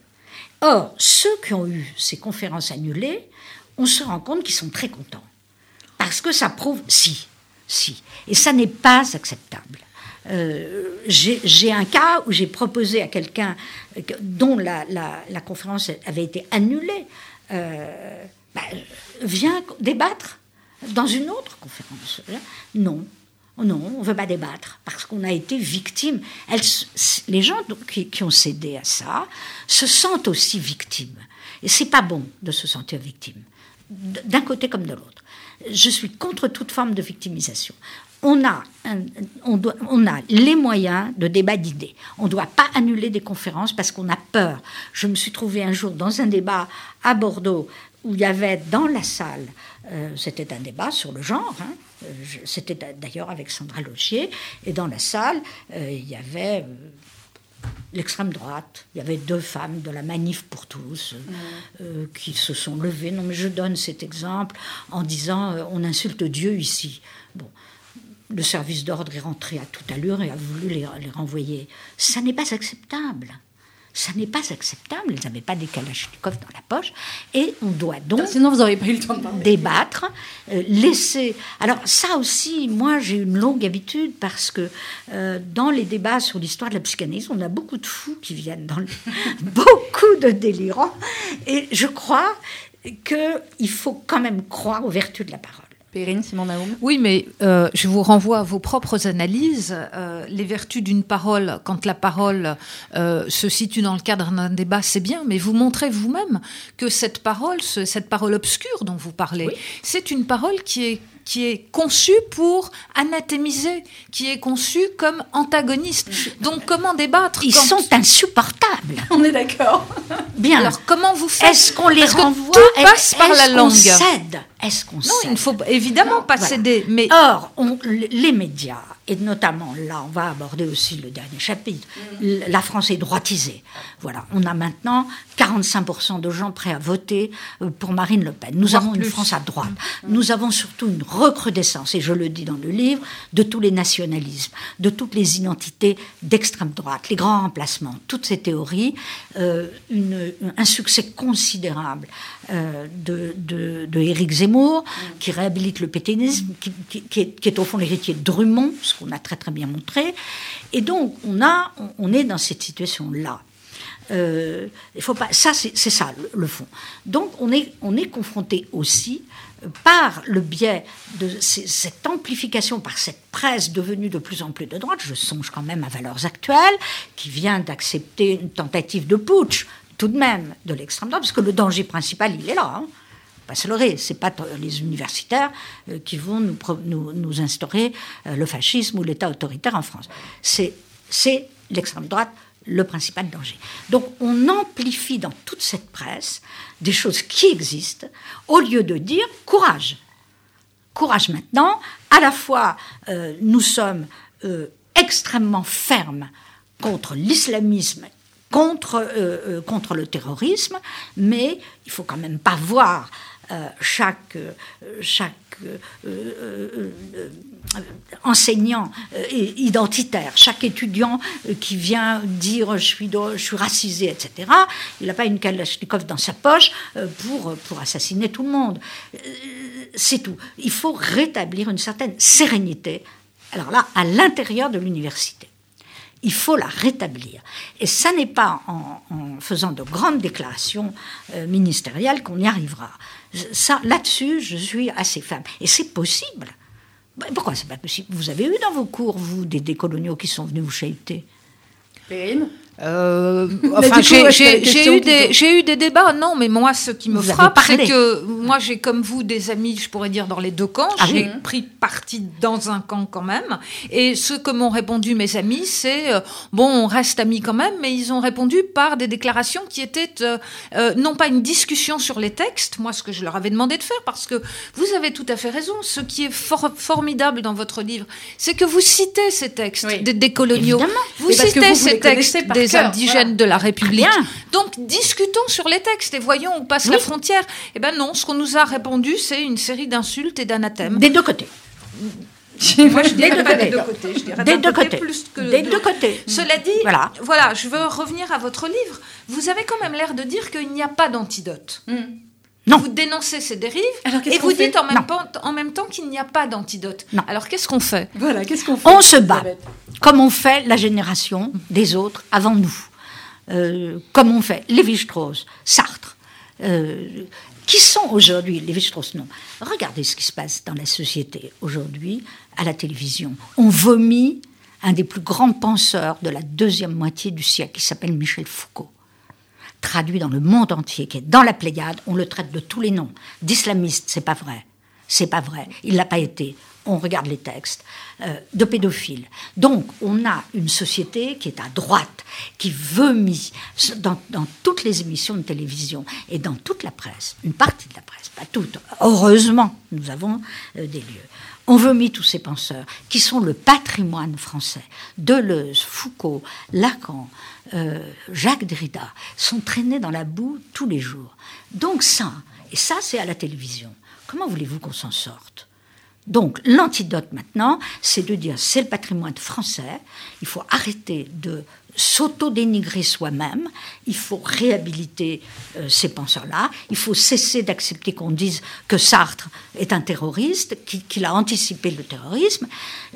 Or, ceux qui ont eu ces conférences annulées, on se rend compte qu'ils sont très contents. Parce que ça prouve, si, si. Et ça n'est pas acceptable. Euh, j'ai un cas où j'ai proposé à quelqu'un dont la, conférence avait été annulée, euh, bah, viens débattre dans une autre conférence. Non, non, on ne veut pas débattre parce qu'on a été victime. les gens qui, ont cédé à ça se sentent aussi victimes. Et c'est pas bon de se sentir victime, d'un côté comme de l'autre. Je suis contre toute forme de victimisation. On a, on, on a les moyens de débat d'idées. On ne doit pas annuler des conférences parce qu'on a peur. Je me suis trouvée un jour dans un débat à Bordeaux où il y avait dans la salle, euh, c'était un débat sur le genre, hein, euh, c'était d'ailleurs avec Sandra Logier, et dans la salle, euh, il y avait l'extrême droite, il y avait deux femmes de la Manif pour tous qui se sont levées. Non, mais je donne cet exemple en disant on insulte Dieu ici. Bon, le service d'ordre est rentré à toute allure et a voulu les, les renvoyer. Ça n'est pas acceptable. Ça n'est pas acceptable. Ils n'avaient pas des kalachnikovs dans la poche. Et on doit donc. Sinon, vous n'aurez pas eu le temps de Débattre, euh, laisser. Alors, ça aussi, moi, j'ai une longue habitude parce que euh, dans les débats sur l'histoire de la psychanalyse, on a beaucoup de fous qui viennent dans le... beaucoup de délirants. Et je crois qu'il faut quand même croire aux vertus de la parole. Périne, Simon Oui, mais euh, je vous renvoie à vos propres analyses. Euh, les vertus d'une parole, quand la parole euh, se situe dans le cadre d'un débat, c'est bien, mais vous montrez vous-même que cette parole, cette parole obscure dont vous parlez, c'est une parole qui est qui est conçu pour anathémiser, qui est conçu comme antagoniste. Donc comment débattre Ils sont insupportables. On est d'accord. Bien. Alors comment vous faites Est-ce qu'on les renvoie Tout passe par la langue. Cède Est-ce qu'on Non, il ne faut évidemment pas céder. Mais or, les médias et notamment là, on va aborder aussi le dernier chapitre. La France est droitisée. Voilà, on a maintenant 45% de gens prêts à voter euh, pour Marine Le Pen. Nous avons une France à droite. Mm. Nous avons surtout une recrudescence, et je le dis dans le livre, de tous les nationalismes, de toutes les identités d'extrême droite, les grands remplacements, toutes ces théories, euh, un succès considérable euh, de, de, Éric Zemmour, qui réhabilite le pétainisme, qui, est, au fond l'héritier de Drummond, ce qu'on a très très bien montré. Et donc, on, a, on est dans cette situation-là. Euh, il faut pas, ça, c'est ça le, fond. Donc, on est, on est confronté aussi par le biais de cette amplification, par cette presse devenue de plus en plus de droite. Je songe quand même à Valeurs Actuelles, qui vient d'accepter une tentative de putsch, tout de même, de l'extrême droite, parce que le danger principal, il est là. Hein pas se c'est pas les universitaires euh, qui vont nous, instaurer le fascisme ou l'État autoritaire en France. C'est l'extrême droite le principal danger. Donc on amplifie dans toute cette presse des choses qui existent au lieu de dire courage. Courage maintenant, à la fois euh, nous sommes euh, extrêmement fermes contre l'islamisme, contre, euh, contre le terrorisme, mais il faut quand même pas voir chaque, chaque enseignant euh, identitaire, chaque étudiant euh, qui vient dire je suis, je suis racisé, etc., il n'a pas une Kalachnikov dans sa poche euh, pour, pour assassiner tout le monde. C'est tout. Il faut rétablir une certaine sérénité, alors là, à l'intérieur de l'université. Il faut la rétablir. Et ça n'est pas en, faisant de grandes déclarations ministérielles qu'on y arrivera. Là-dessus, je suis assez ferme. Et c'est possible. Bah, pourquoi c'est pas possible? Vous avez eu dans vos cours, vous, des décoloniaux qui sont venus vous chahuter Périne? Euh, enfin, j'ai eu, des, eu des débats, non, mais moi, ce qui me frappe, c'est que moi, j'ai comme vous des amis, je pourrais dire, dans les deux camps. Ah j'ai pris parti dans un camp quand même. Et ce que m'ont répondu mes amis, c'est euh, bon, on reste amis quand même, mais ils ont répondu par des déclarations qui étaient euh, euh, non pas une discussion sur les textes, moi, ce que je leur avais demandé de faire, parce que vous avez tout à fait raison. Ce qui est formidable dans votre livre, c'est que vous citez ces textes des décoloniaux. Vous citez ces textes des indigènes de la République. Donc discutons sur les textes et voyons où passe la frontière. Eh ben non, ce qu'on nous a répondu, c'est une série d'insultes et d'anathèmes. Des deux côtés. Moi, je dirais deux pas des deux côtés. Je dirais Des deux côté côtés. plus que Des de deux côtés. Cela dit, Voilà. voilà. je veux revenir à votre livre. Vous avez quand même l'air de dire qu'il n'y a pas d'antidote. Non. Vous dénoncez ces dérives Alors, et vous dites en même, temps, en même temps qu'il n'y a pas d'antidote. Alors qu'est-ce qu'on fait? Voilà, qu'est-ce qu'on fait On se bat, comme on fait la génération des autres avant nous, Euh, comme on fait Lévi-Strauss, Sartre, euh, qui sont aujourd'hui, Lévi-Strauss non. Regardez ce qui se passe dans la société aujourd'hui, à la télévision. On vomit un des plus grands penseurs de la deuxième moitié du siècle, qui s'appelle Michel Foucault traduit dans le monde entier, qui est dans la Pléiade, on le traite de tous les noms. D'islamiste, c'est pas vrai. C'est pas vrai. Il l'a pas été. On regarde les textes. Euh, de pédophile. Donc, on a une société qui est à droite, qui vomit dans, dans toutes les émissions de télévision et dans toute la presse, une partie de la presse, pas toute. Heureusement, nous avons euh, des lieux. On vomit tous ces penseurs qui sont le patrimoine français. Deleuze, Foucault, Lacan, euh, Jacques Derrida sont traînés dans la boue tous les jours. Donc ça, et ça c'est à la télévision. Comment voulez-vous qu'on s'en sorte? Donc l'antidote maintenant, c'est de dire c'est le patrimoine français, il faut arrêter de s'auto-dénigrer soi-même, il faut réhabiliter euh, ces penseurs-là, il faut cesser d'accepter qu'on dise que Sartre est un terroriste, qu'il a anticipé le terrorisme,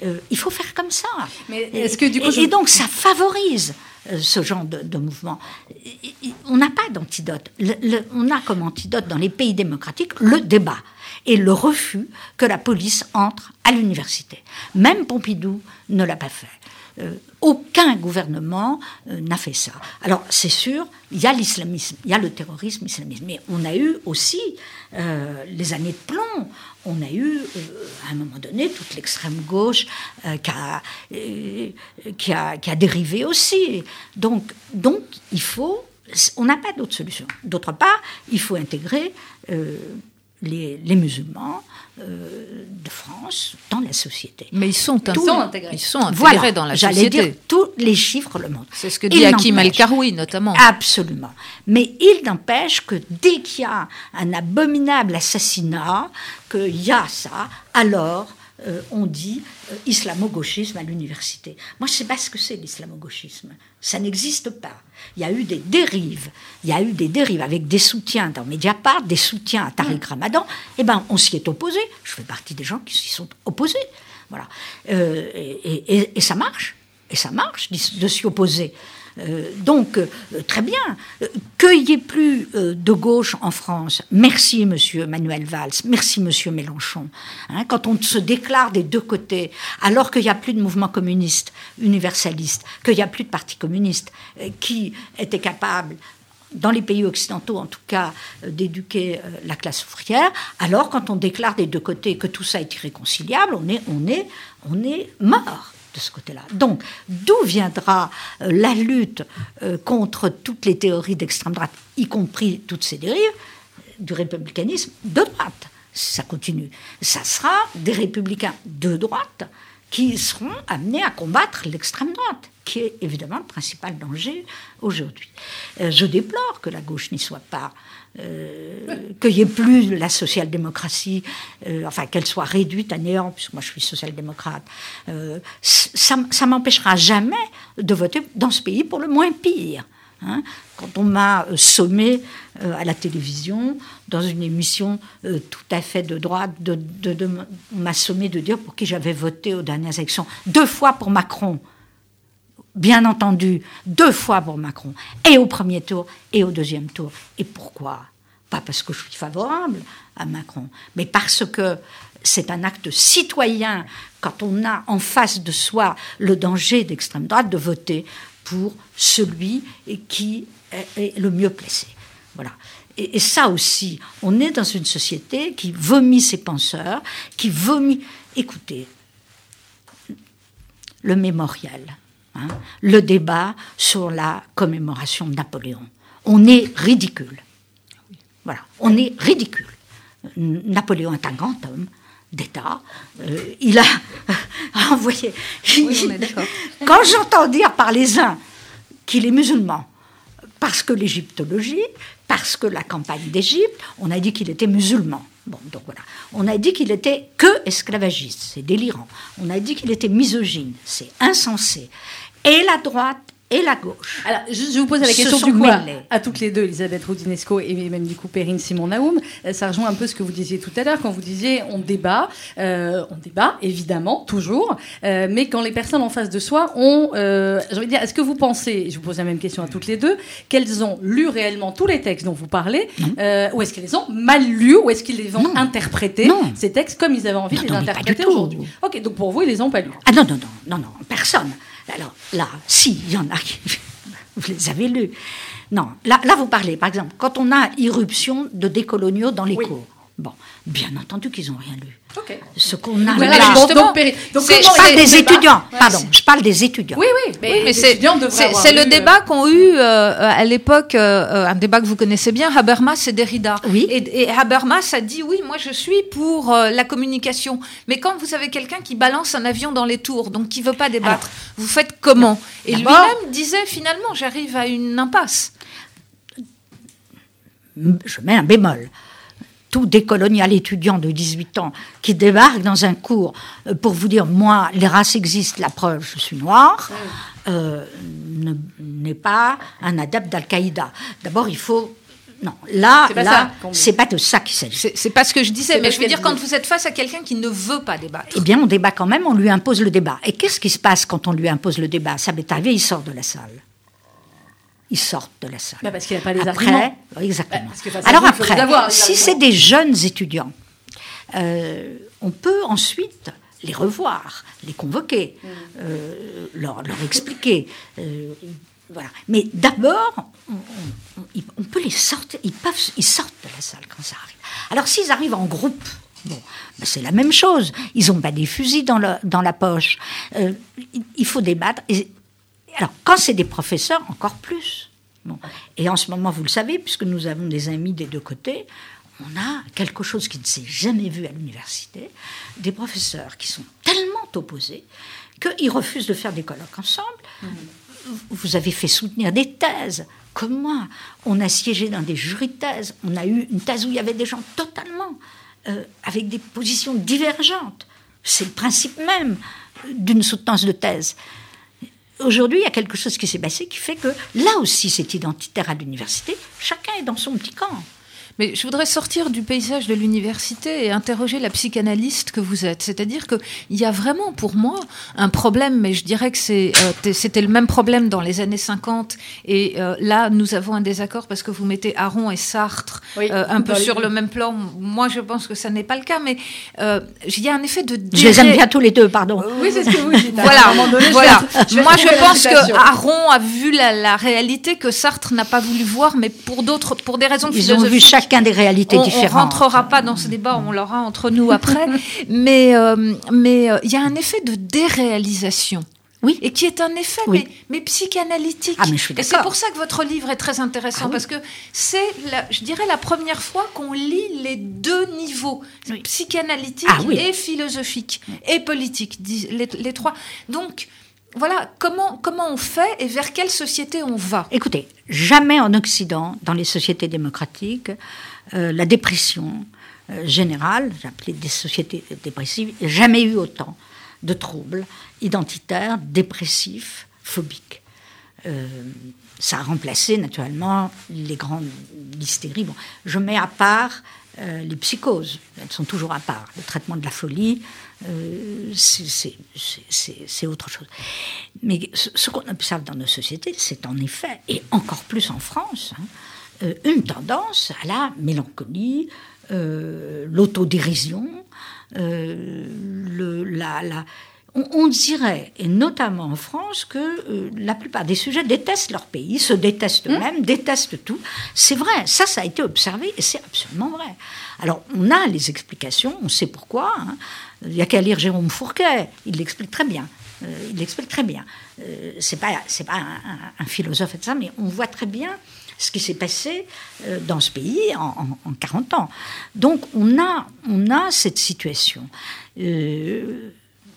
Euh, il faut faire comme ça. Mais Et- est-ce que, du coup, et, je- et donc ça favorise euh, ce genre de, de mouvement. Et- et- On n'a pas d'antidote. On a comme antidote dans les pays démocratiques le débat et le refus que la police entre à l'université. Même Pompidou ne l'a pas fait. Euh, aucun gouvernement euh, n'a fait ça. Alors, c'est sûr, il y a l'islamisme, il y a le terrorisme islamisme, mais on a eu aussi euh, les années de plomb. On a eu, à un moment donné, toute l'extrême gauche qui, a, qui, a, qui a dérivé aussi. Donc, donc il faut. On n'a pas d'autre solution. D'autre part, il faut intégrer les musulmans dans la société. Mais ils sont, intégrés. Ils sont intégrés Voilà, dans la j'allais société. dire, tous les chiffres le montrent. C'est ce que dit Hakim El-Karoui notamment. Absolument. Mais il n'empêche que dès qu'il y a un abominable assassinat, qu'il y a ça, alors euh, on dit euh, islamo-gauchisme à l'université. Moi, je ne sais pas ce que c'est l'islamo-gauchisme. Ça n'existe pas. Il y a eu des dérives. Il y a eu des dérives avec des soutiens dans Mediapart, des soutiens à Tariq Ramadan. Eh ben, on s'y est opposé. Je fais partie des gens qui s'y sont opposés. Voilà. Euh, et, et- et ça marche. Et ça marche de s'y opposer. Euh, donc, euh, très bien. Euh, Qu'il n'y ait plus de gauche en France, merci Monsieur Manuel Valls, merci Monsieur Mélenchon. Hein, quand on se déclare des deux côtés, alors qu'il n'y a plus de mouvement communiste, universaliste, qu'il n'y a plus de parti communiste qui était capable dans les pays occidentaux en tout cas, d'éduquer la classe ouvrière. Alors, quand on déclare des deux côtés que tout ça est irréconciliable, on on est mort de ce côté-là. Donc, d'où viendra euh, la lutte euh, contre toutes les théories d'extrême droite, y compris toutes ces dérives du républicanisme de droite? Ça continue Ça sera des républicains de droite qui seront amenés à combattre l'extrême droite, qui est évidemment le principal danger aujourd'hui. Euh, je déplore que la gauche n'y soit pas, euh, qu'il n'y ait plus la social-démocratie, euh, enfin qu'elle soit réduite à néant, puisque moi je suis social-démocrate. Euh, ça ça m'empêchera jamais de voter dans ce pays pour le moins pire. Hein, quand on m'a euh, sommé euh, à la télévision, dans une émission euh, tout à fait de droite, de, de- de- on m'a sommé de dire pour qui j'avais voté aux dernières élections. Deux fois pour Macron, bien entendu, deux fois pour Macron, et au premier tour et au deuxième tour. Et pourquoi? Pas parce que je suis favorable à Macron, mais parce que c'est un acte citoyen quand on a en face de soi le danger d'extrême droite de voter pour celui qui est, le mieux placé. Voilà. Et, et ça aussi, on est dans une société qui vomit ses penseurs, qui vomit. Écoutez, le mémorial, hein, le débat sur la commémoration de Napoléon. On est ridicule. Voilà, on est ridicule. Napoléon est un grand homme d'État. Euh, il a envoyé. Oui, d'accord. Quand j'entends dire par les uns qu'il est musulman, parce que l'égyptologie, parce que la campagne d'Égypte, on a dit qu'il était musulman. Bon, donc voilà. On a dit qu'il était que esclavagiste, c'est délirant. On a dit qu'il était misogyne, c'est insensé. Et la droite et la gauche. Alors, je, je vous pose la question du coup à, à toutes les deux, Elisabeth Roudinesco et même du coup Perrine Simon Naoum. Euh, Ça rejoint un peu ce que vous disiez tout à l'heure quand vous disiez on débat, euh, on débat évidemment toujours, euh, mais quand les personnes en face de soi ont, euh, j'ai envie de dire, est-ce que vous pensez, je vous pose la même question à toutes les deux, qu'elles ont lu réellement tous les textes dont vous parlez, euh, ou est-ce qu'elles les ont mal lus, ou est-ce qu'ils les ont Non. interprétés Non. ces textes comme ils avaient envie Non, de les non, mais pas du interpréter tout. aujourd'hui? Ok, donc pour vous ils les ont pas lus. Ah non, non, non, non, non, personne. Alors là, si, il y en a qui. Vous les avez lus. Non, là, là, vous parlez, par exemple, quand on a irruption de décoloniaux dans les Oui. cours. Bon, bien entendu qu'ils n'ont rien lu. Ce qu'on a Voilà, là. donc- justement, donc, donc je parle des étudiants. Ouais, Pardon, c'est- je parle des étudiants. Oui, oui, mais Oui, mais les c'est le euh, débat qu'ont eu euh, à l'époque, euh, un débat que vous connaissez bien, Habermas et Derrida. Oui. Et, et Habermas a dit oui, moi je suis pour euh, la communication. Mais quand vous avez quelqu'un qui balance un avion dans les tours, donc qui veut pas débattre, vous faites comment? Et lui-même disait finalement, j'arrive à une impasse. je mets un bémol. Tout décolonial étudiant de 18 ans qui débarque dans un cours euh, pour vous dire moi les races existent, la preuve je suis noire, euh, ne- n'est pas un adepte d'Al-Qaïda. D'abord il faut non là C'est pas là c'est pas de ça qu'il s'agit. C'est c'est pas ce que je disais, mais je veux dire, quand vous êtes face à quelqu'un qui ne veut pas débattre. Eh bien on débat quand même, on lui impose le débat. Et qu'est-ce qui se passe quand on lui impose le débat? Ça m'est arrivé, il sort de la salle. Il sort de la salle. Bah, parce qu'il n'a pas les Après, arguments. exactement. Bah, Alors après, avoir, si c'est des jeunes étudiants, euh, on peut ensuite les revoir, les convoquer, Mm. euh, leur, leur expliquer. euh, voilà. Mais d'abord, on, on- on- ils- on peut les sortir. Ils, peuvent, ils sortent de la salle quand ça arrive. Alors s'ils arrivent en groupe, bon, ben, c'est la même chose. Ils n'ont pas des fusils dans, le- dans la poche. Euh, il- il faut débattre. Et, alors, quand c'est des professeurs, encore plus. Bon. Et en ce moment, vous le savez, puisque nous avons des amis des deux côtés, on a quelque chose qui ne s'est jamais vu à l'université, des professeurs qui sont tellement opposés qu'ils refusent de faire des colloques ensemble. Vous avez fait soutenir des thèses, comme moi. On a siégé dans des jurys de thèses. On a eu une thèse où il y avait des gens totalement euh, avec des positions divergentes. C'est le principe même d'une soutenance de thèse. Aujourd'hui, il y a quelque chose qui s'est passé qui fait que là aussi, c'est identitaire à l'université. Chacun est dans son petit camp. Mais je voudrais sortir du paysage de l'université et interroger la psychanalyste que vous êtes. C'est-à-dire qu'il y a vraiment pour moi un problème, mais je dirais que c'est, euh, c'était le même problème dans les années 50. Et euh, là, nous avons un désaccord parce que vous mettez Aron et Sartre Oui, euh, un peu sur le même plan. Moi, je pense que ça n'est pas le cas, mais euh, il y a un effet de... Je les aime bien tous les deux, pardon. Oui, c'est ce que vous dites. voilà, À un moment donné, je voilà. vais- je vais Moi, je pense que Aron a vu la, la réalité que Sartre n'a pas voulu voir, mais pour d'autres, pour des raisons Ils ont philosophiques. Chacun des réalités on, on différentes. rentrera pas dans ce débat, on l'aura entre nous après. mais euh, mais euh, il y a un effet de déréalisation. Oui. Et qui est un effet, Oui. mais, mais psychanalytique. Ah, mais je suis Et c'est pour ça que votre livre est très intéressant, Ah oui. parce que c'est, je dirais, la première fois qu'on lit les deux niveaux, Oui. psychanalytique Ah et philosophique, et politique, les trois. Donc, voilà, comment, comment on fait et vers quelle société on va Écoutez, jamais en Occident, dans les sociétés démocratiques, euh, la dépression euh, générale, appelé des sociétés dépressives, jamais eu autant de troubles identitaires, dépressifs, phobiques. Euh, ça a remplacé naturellement les grandes hystéries. Bon, je mets à part euh, les psychoses, elles sont toujours à part. Le traitement de la folie, euh, c'est- autre chose. Mais ce, qu'on observe dans nos sociétés, c'est en effet, et encore plus en France, hein, euh, une tendance à la mélancolie, l'autodérision, la- on, on dirait, et notamment en France, que euh, la plupart des sujets détestent leur pays, se détestent eux-mêmes, détestent tout. C'est vrai, ça, ça a été observé et c'est absolument vrai. Alors, on a les explications, on sait pourquoi. hein. Il n'y a qu'à lire Jérôme Fourquet, il l'explique très bien. Euh, il l'explique très bien. Euh, c'est pas, c'est pas un, un- un philosophe et ça, mais on voit très bien ce qui s'est passé euh, dans ce pays en, en- en 40 ans. Donc on a, on a cette situation. Euh,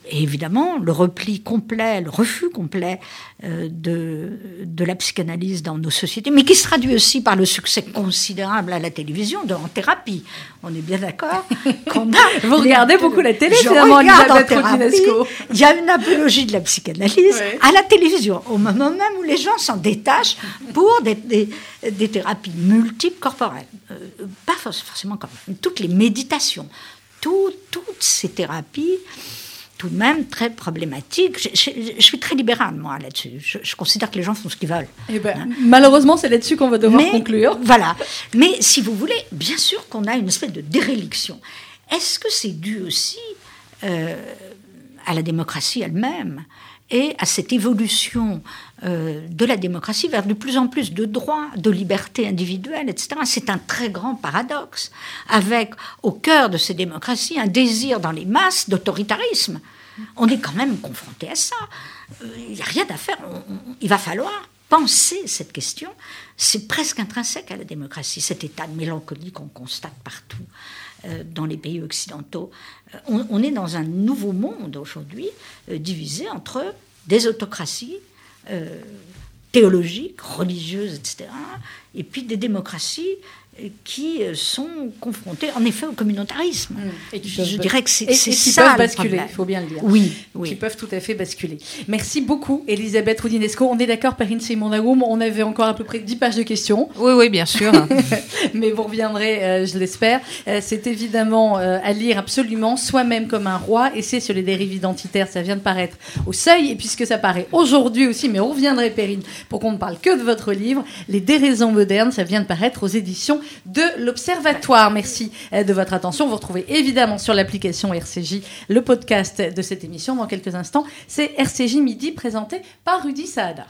et évidemment, le repli complet, le refus complet euh, de, de la psychanalyse dans nos sociétés, mais qui se traduit aussi par le succès considérable à la télévision de En Thérapie. On est bien d'accord qu'on a... Vous regardez beaucoup la télé, finalement. Il y a une apologie de la psychanalyse Ouais. à la télévision, au moment même où les gens s'en détachent pour des, des- des thérapies multiples corporelles. Euh, pas for- forcément comme toutes les méditations, tout- toutes ces thérapies tout de même très problématiques. Je, je- je suis très libérale, moi, là-dessus. Je, je considère que les gens font ce qu'ils veulent. Eh ben, malheureusement, c'est là-dessus qu'on va devoir Mais- conclure. Voilà. Mais si vous voulez, bien sûr qu'on a une espèce de déréliction. Est-ce que c'est dû aussi euh, à la démocratie elle-même? Et à cette évolution euh, de la démocratie vers de plus en plus de droits, de libertés individuelles, etc. C'est un très grand paradoxe, avec au cœur de ces démocraties un désir dans les masses d'autoritarisme. On est quand même confronté à ça. Euh, Il n'y a rien à faire. Il va falloir penser cette question. C'est presque intrinsèque à la démocratie, cet état de mélancolie qu'on constate partout euh, dans les pays occidentaux. Euh, on, est dans un nouveau monde aujourd'hui, euh, divisé entre des autocraties euh, théologiques, religieuses, etc., et puis des démocraties euh, qui euh, sont confrontées en effet au communautarisme. Et qui Je, peuvent- je dirais que c'est et- c'est et qui ça peuvent le basculer, problème. il faut bien le dire. Oui, qui oui. peuvent tout à fait basculer. Merci beaucoup, Elisabeth Roudinesco. On est d'accord, Perrine Simon-Nagoum, on avait encore à peu près 10 pages de questions, Oui, oui, bien sûr. mais vous reviendrez, euh, je l'espère. Euh, c'est évidemment euh, à lire absolument, soi-même comme un roi, et c'est sur les dérives identitaires, ça vient de paraître au seuil, et puisque ça paraît aujourd'hui aussi, mais on reviendrait, Perrine, pour qu'on ne parle que de votre livre, Les déraisons modernes, ça vient de paraître aux éditions de l'Observatoire. Merci euh, de votre attention. Vous retrouvez évidemment sur l'application RCJ le podcast de cette émission dans quelques instants. C'est RCJ Midi présenté par Rudy Saada.